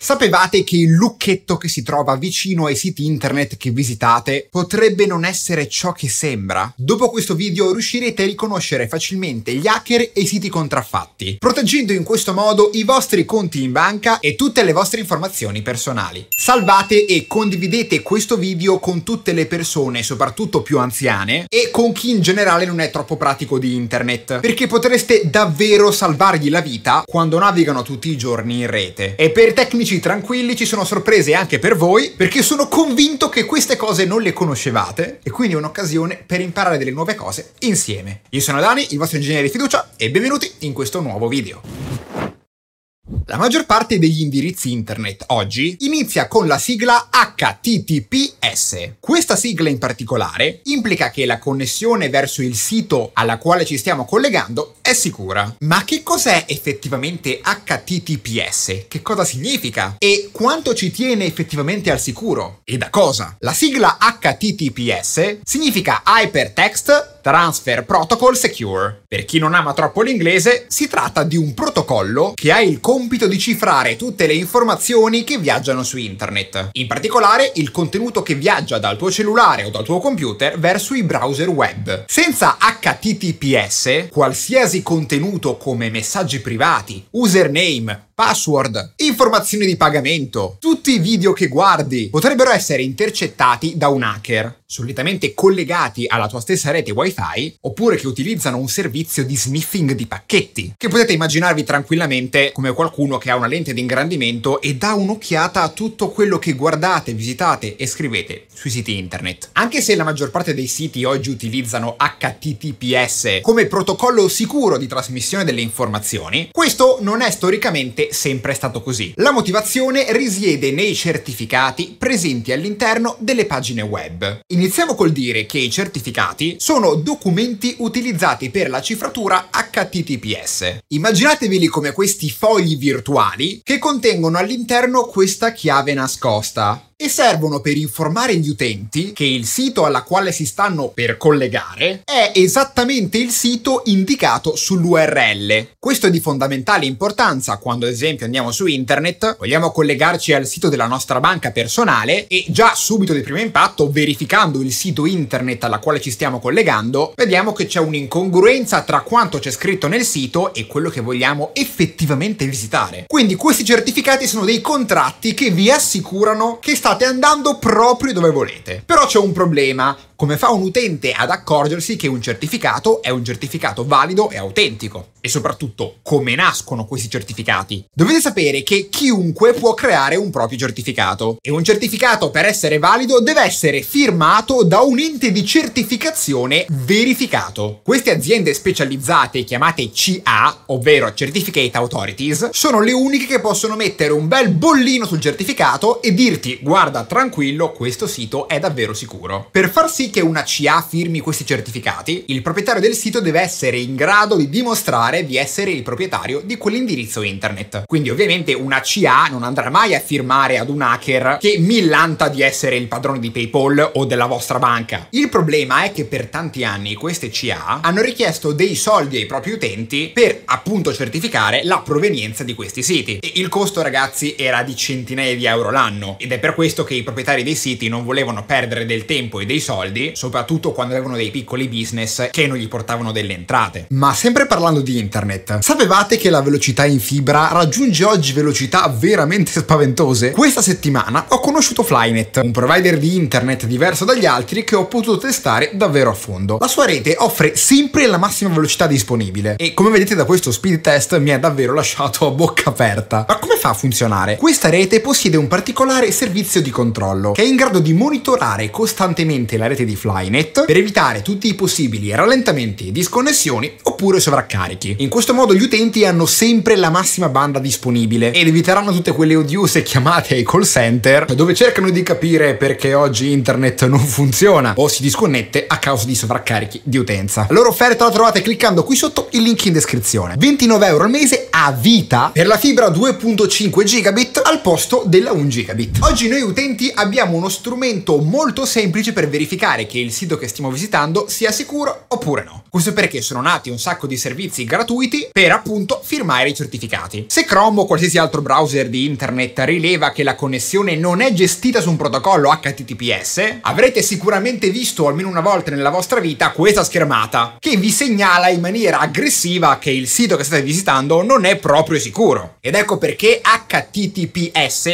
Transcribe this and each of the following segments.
Sapevate che il lucchetto che si trova vicino ai siti internet che visitate potrebbe non essere ciò che sembra? Dopo questo video riuscirete a riconoscere facilmente gli hacker e i siti contraffatti, proteggendo in questo modo i vostri conti in banca e tutte le vostre informazioni personali. Salvate e condividete questo video con tutte le persone, soprattutto più anziane, e con chi in generale non è troppo pratico di internet, perché potreste davvero salvargli la vita quando navigano tutti i giorni in rete. E per tecnici amici tranquilli, ci sono sorprese anche per voi, perché sono convinto che queste cose non le conoscevate e quindi è un'occasione per imparare delle nuove cose insieme. Io sono Dani, il vostro ingegnere di fiducia e benvenuti in questo nuovo video. La maggior parte degli indirizzi internet oggi inizia con la sigla HTTPS. Questa sigla in particolare implica che la connessione verso il sito alla quale ci stiamo collegando è sicura. Ma che cos'è effettivamente HTTPS? Che cosa significa? E quanto ci tiene effettivamente al sicuro? E da cosa? La sigla HTTPS significa Hypertext Transfer Protocol Secure. Per chi non ama troppo l'inglese, si tratta di un protocollo che ha il compito di cifrare tutte le informazioni che viaggiano su internet. In particolare, il contenuto che viaggia dal tuo cellulare o dal tuo computer verso i browser web. Senza HTTPS, qualsiasi contenuto come messaggi privati, username, password, informazioni di pagamento, tutti i video che guardi potrebbero essere intercettati da un hacker, solitamente collegati alla tua stessa rete wifi, oppure che utilizzano un servizio di sniffing di pacchetti, che potete immaginarvi tranquillamente come qualcuno che ha una lente di ingrandimento e dà un'occhiata a tutto quello che guardate, visitate e scrivete sui siti internet. Anche se la maggior parte dei siti oggi utilizzano HTTPS come protocollo sicuro di trasmissione delle informazioni, questo non è storicamente sempre stato così. La motivazione risiede nei certificati presenti all'interno delle pagine web. Iniziamo col dire che i certificati sono documenti utilizzati per la cifratura HTTPS. Immaginateveli come questi fogli virtuali che contengono all'interno questa chiave nascosta e servono per informare gli utenti che il sito alla quale si stanno per collegare è esattamente il sito indicato sull'URL. Questo è di fondamentale importanza quando ad esempio andiamo su internet, vogliamo collegarci al sito della nostra banca personale e già subito di primo impatto verificando il sito internet alla quale ci stiamo collegando, vediamo che c'è un'incongruenza tra quanto c'è scritto nel sito e quello che vogliamo effettivamente visitare. Quindi questi certificati sono dei contratti che vi assicurano che sta state andando proprio dove volete. Però c'è un problema, come fa un utente ad accorgersi che un certificato è un certificato valido e autentico? E soprattutto, come nascono questi certificati? Dovete sapere che chiunque può creare un proprio certificato. E un certificato, per essere valido, deve essere firmato da un ente di certificazione verificato. Queste aziende specializzate, chiamate CA, ovvero Certificate Authorities, sono le uniche che possono mettere un bel bollino sul certificato e dirti, guarda, tranquillo, questo sito è davvero sicuro. Per far sì che una CA firmi questi certificati, il proprietario del sito deve essere in grado di dimostrare di essere il proprietario di quell'indirizzo internet. Quindi ovviamente una CA non andrà mai a firmare ad un hacker che millanta di essere il padrone di PayPal o della vostra banca. Il problema è che per tanti anni queste CA hanno richiesto dei soldi ai propri utenti per appunto certificare la provenienza di questi siti. E il costo ragazzi era di centinaia di euro l'anno ed è per questo che i proprietari dei siti non volevano perdere del tempo e dei soldi, soprattutto quando avevano dei piccoli business che non gli portavano delle entrate. Ma sempre parlando di internet, sapevate che la velocità in fibra raggiunge oggi velocità veramente spaventose? Questa settimana ho conosciuto Flynet, un provider di internet diverso dagli altri che ho potuto testare davvero a fondo. La sua rete offre sempre la massima velocità disponibile e come vedete da questo speed test mi ha davvero lasciato a bocca aperta. Ma come fa a funzionare? Questa rete possiede un particolare servizio di controllo che è in grado di monitorare costantemente la rete di Flynet per evitare tutti i possibili rallentamenti disconnessioni oppure sovraccarichi. In questo modo gli utenti hanno sempre la massima banda disponibile ed eviteranno tutte quelle odiose chiamate ai call center dove cercano di capire perché oggi internet non funziona o si disconnette a causa di sovraccarichi di utenza. La loro offerta la trovate cliccando qui sotto il link in descrizione. 29 euro al mese a vita per la fibra 2.5 gigabit al posto della 1 gigabit. Oggi noi utenti abbiamo uno strumento molto semplice per verificare che il sito che stiamo visitando sia sicuro oppure no. Questo perché sono nati un sacco di servizi gratuiti per appunto firmare i certificati. Se Chrome o qualsiasi altro browser di internet rileva che la connessione non è gestita su un protocollo HTTPS, avrete sicuramente visto almeno una volta nella vostra vita questa schermata che vi segnala in maniera aggressiva che il sito che state visitando non è proprio sicuro. Ed ecco perché HTTPS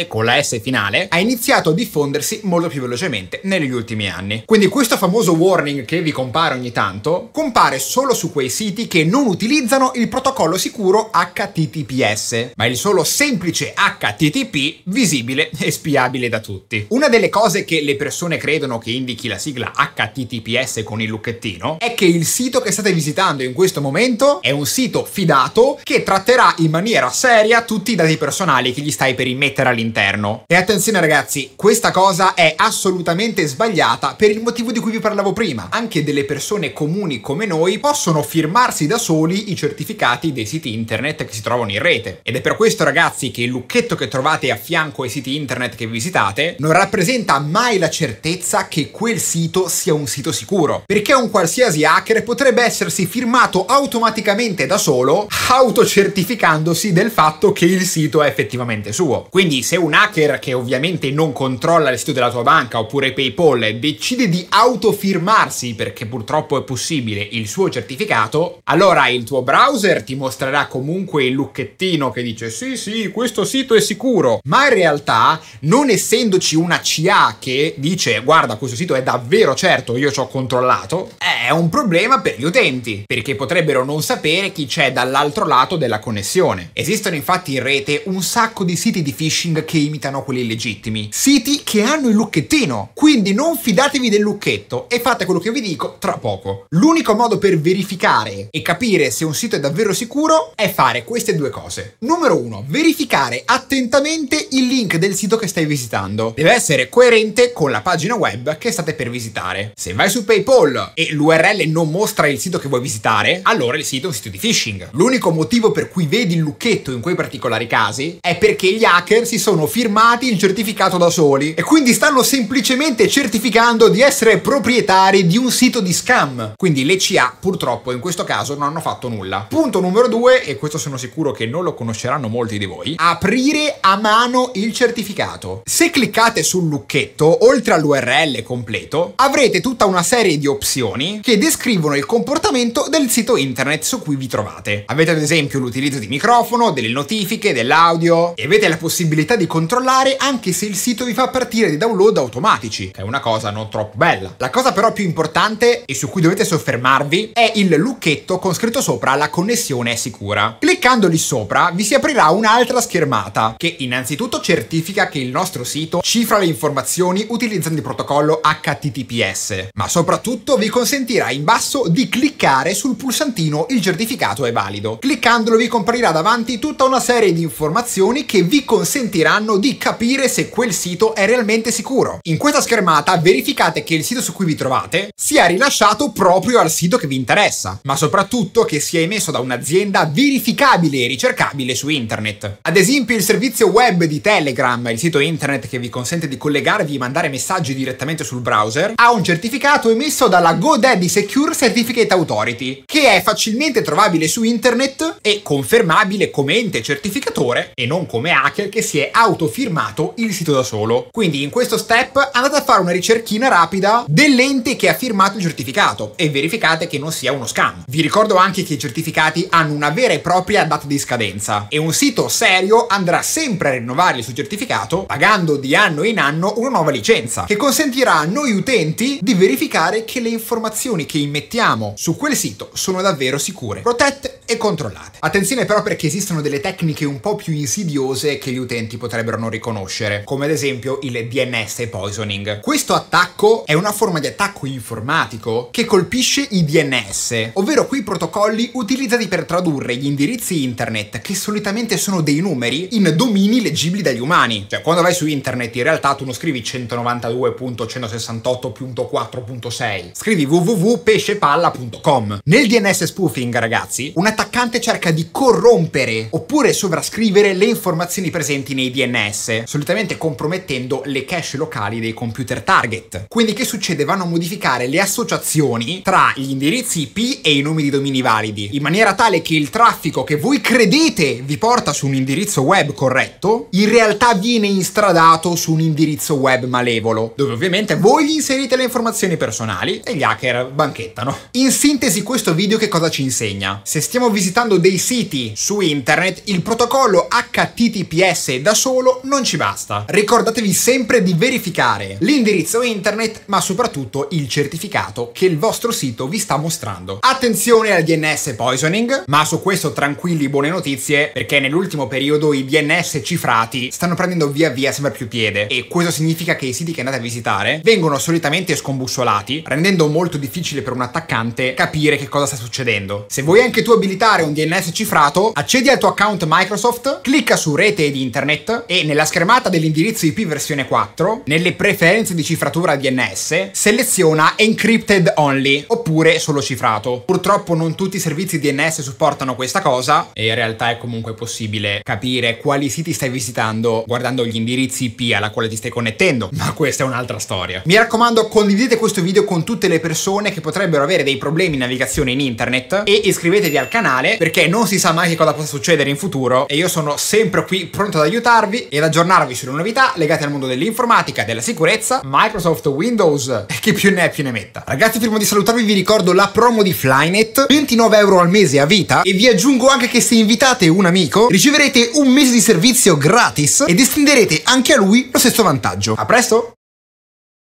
con la S finale ha iniziato a diffondersi molto più velocemente negli ultimi anni. Quindi questo famoso warning che vi compare ogni tanto compare solo su quei siti che non utilizzano il protocollo sicuro HTTPS, ma il solo semplice HTTP visibile e spiabile da tutti. Una delle cose che le persone credono che indichi la sigla HTTPS con il lucchettino è che il sito che state visitando in questo momento è un sito fidato che tratterà in maniera seria tutti i dati personali che gli stai per immettere all'interno. E attenzione ragazzi, questa cosa è assolutamente sbagliata per il motivo di cui vi parlavo prima. Anche delle persone comuni come noi possono firmarsi da soli i certificati dei siti internet che si trovano in rete. Ed è per questo ragazzi che il lucchetto che trovate a fianco ai siti internet che visitate non rappresenta mai la certezza che quel sito sia un sito sicuro. Perché un qualsiasi hacker potrebbe essersi firmato automaticamente da solo, autocertificandosi del fatto che il sito è effettivamente suo. Quindi se un hacker che ovviamente non controlla il sito della tua banca oppure PayPal decide di autofirmarsi perché purtroppo è possibile il suo certificato, allora il tuo browser ti mostrerà comunque il lucchettino che dice sì sì questo sito è sicuro, ma in realtà non essendoci una CA che dice guarda questo sito è davvero certo io ci ho controllato, è un problema per gli utenti perché potrebbero non sapere chi c'è dall'altro lato della connessione. Esistono infatti in rete un sacco di siti di phishing che imitano quelli legittimi, siti che hanno il lucchettino, quindi non fidatevi del lucchetto e fate quello che vi dico tra poco. L'unico modo per verificare e capire se un sito è davvero sicuro è fare queste due cose. Numero uno, verificare attentamente il link del sito che stai visitando. Deve essere coerente con la pagina web che state per visitare. Se vai su PayPal e l'URL non mostra il sito che vuoi visitare, allora il sito è un sito di phishing. L'unico motivo per cui vedi il lucchetto in quei particolari casi è perché gli hacker si sono firmati il certificato da soli e quindi stanno semplicemente certificando di essere proprietari di un sito di scam. Quindi le CA purtroppo in questo caso non hanno fatto nulla. Punto numero due, e questo sono sicuro che non lo conosceranno molti di voi, aprire a mano il certificato. Se cliccate sul lucchetto, oltre all'URL completo, avrete tutta una serie di opzioni che descrivono il comportamento del sito internet su cui vi trovate. Avete ad esempio l'utilizzo di microfono, delle notifiche, dell'audio e avete la possibilità di controllare anche se il sito vi fa partire dei download automatici, che è una cosa non troppo bella. La cosa però più importante e su cui dovete soffermarvi è il lucchetto con scritto sopra la connessione è sicura. Cliccando lì sopra vi si aprirà un'altra schermata che innanzitutto certifica che il nostro sito cifra le informazioni utilizzando il protocollo HTTPS, ma soprattutto vi consentirà in basso di cliccare sul pulsantino il certificato è valido. Cliccandolo vi comparirà davanti tutta una serie di informazioni che vi consentiranno di capire se quel sito è realmente sicuro. In questa schermata verificate che il sito su cui vi trovate sia rilasciato proprio al sito che vi interessa, ma soprattutto che sia emesso da un'azienda verificabile e ricercabile su internet. Ad esempio il servizio web di Telegram, il sito internet che vi consente di collegarvi e mandare messaggi direttamente sul browser, ha un certificato emesso dalla GoDaddy Secure Certificate Authority, che è facilmente trovabile su internet e confermabile come ente certificatore e non come hacker che si è autofirmato il sito da solo. Quindi in questo step andate a fare una ricerchina rapida dell'ente che ha firmato il certificato e verificate che non sia uno scam. Vi ricordo anche che i certificati hanno una vera e propria data di scadenza e un sito serio andrà sempre a rinnovare il suo certificato pagando di anno in anno una nuova licenza che consentirà a noi utenti di verificare che le informazioni che immettiamo su quel sito sono davvero sicure, protette e controllate. Attenzione però perché esistono delle tecniche un po' più insidiose che gli utenti potrebbero non riconoscere, come ad esempio il DNS poisoning. Questo attacco è una forma di attacco informatico che colpisce i DNS, ovvero quei protocolli utilizzati per tradurre gli indirizzi internet che solitamente sono dei numeri in domini leggibili dagli umani. Cioè quando vai su internet in realtà tu non scrivi 192.168.4.6, scrivi www.pescepalla.com. Nel DNS spoofing ragazzi, un attaccante cerca di corrompere oppure sovrascrivere le informazioni informazioni presenti nei DNS, solitamente compromettendo le cache locali dei computer target. Quindi che succede? Vanno a modificare le associazioni tra gli indirizzi IP e i nomi di domini validi, in maniera tale che il traffico che voi credete vi porta su un indirizzo web corretto, in realtà viene instradato su un indirizzo web malevolo, dove ovviamente voi gli inserite le informazioni personali e gli hacker banchettano. In sintesi questo video che cosa ci insegna? Se stiamo visitando dei siti su internet, il protocollo HTTPS da solo non ci basta. Ricordatevi sempre di verificare l'indirizzo internet, ma soprattutto il certificato che il vostro sito vi sta mostrando. Attenzione al DNS poisoning, ma su questo tranquilli buone notizie, perché nell'ultimo periodo i DNS cifrati stanno prendendo via via sempre più piede e questo significa che i siti che andate a visitare vengono solitamente scombussolati, rendendo molto difficile per un attaccante capire che cosa sta succedendo. Se vuoi anche tu abilitare un DNS cifrato, accedi al tuo account Microsoft, clicca su rete ed internet e nella schermata dell'indirizzo IP versione 4, nelle preferenze di cifratura DNS, seleziona Encrypted Only oppure solo cifrato. Purtroppo non tutti i servizi DNS supportano questa cosa e in realtà è comunque possibile capire quali siti stai visitando guardando gli indirizzi IP alla quale ti stai connettendo, ma questa è un'altra storia. Mi raccomando, condividete questo video con tutte le persone che potrebbero avere dei problemi in navigazione in internet e iscrivetevi al canale perché non si sa mai che cosa possa succedere in futuro e io sono sempre qui pronto ad aiutarvi ed aggiornarvi sulle novità legate al mondo dell'informatica, della sicurezza, Microsoft, Windows e chi più ne è più ne metta. Ragazzi, prima di salutarvi vi ricordo la promo di Flynet, 29 euro al mese a vita e vi aggiungo anche che se invitate un amico riceverete un mese di servizio gratis ed estenderete anche a lui lo stesso vantaggio. A presto!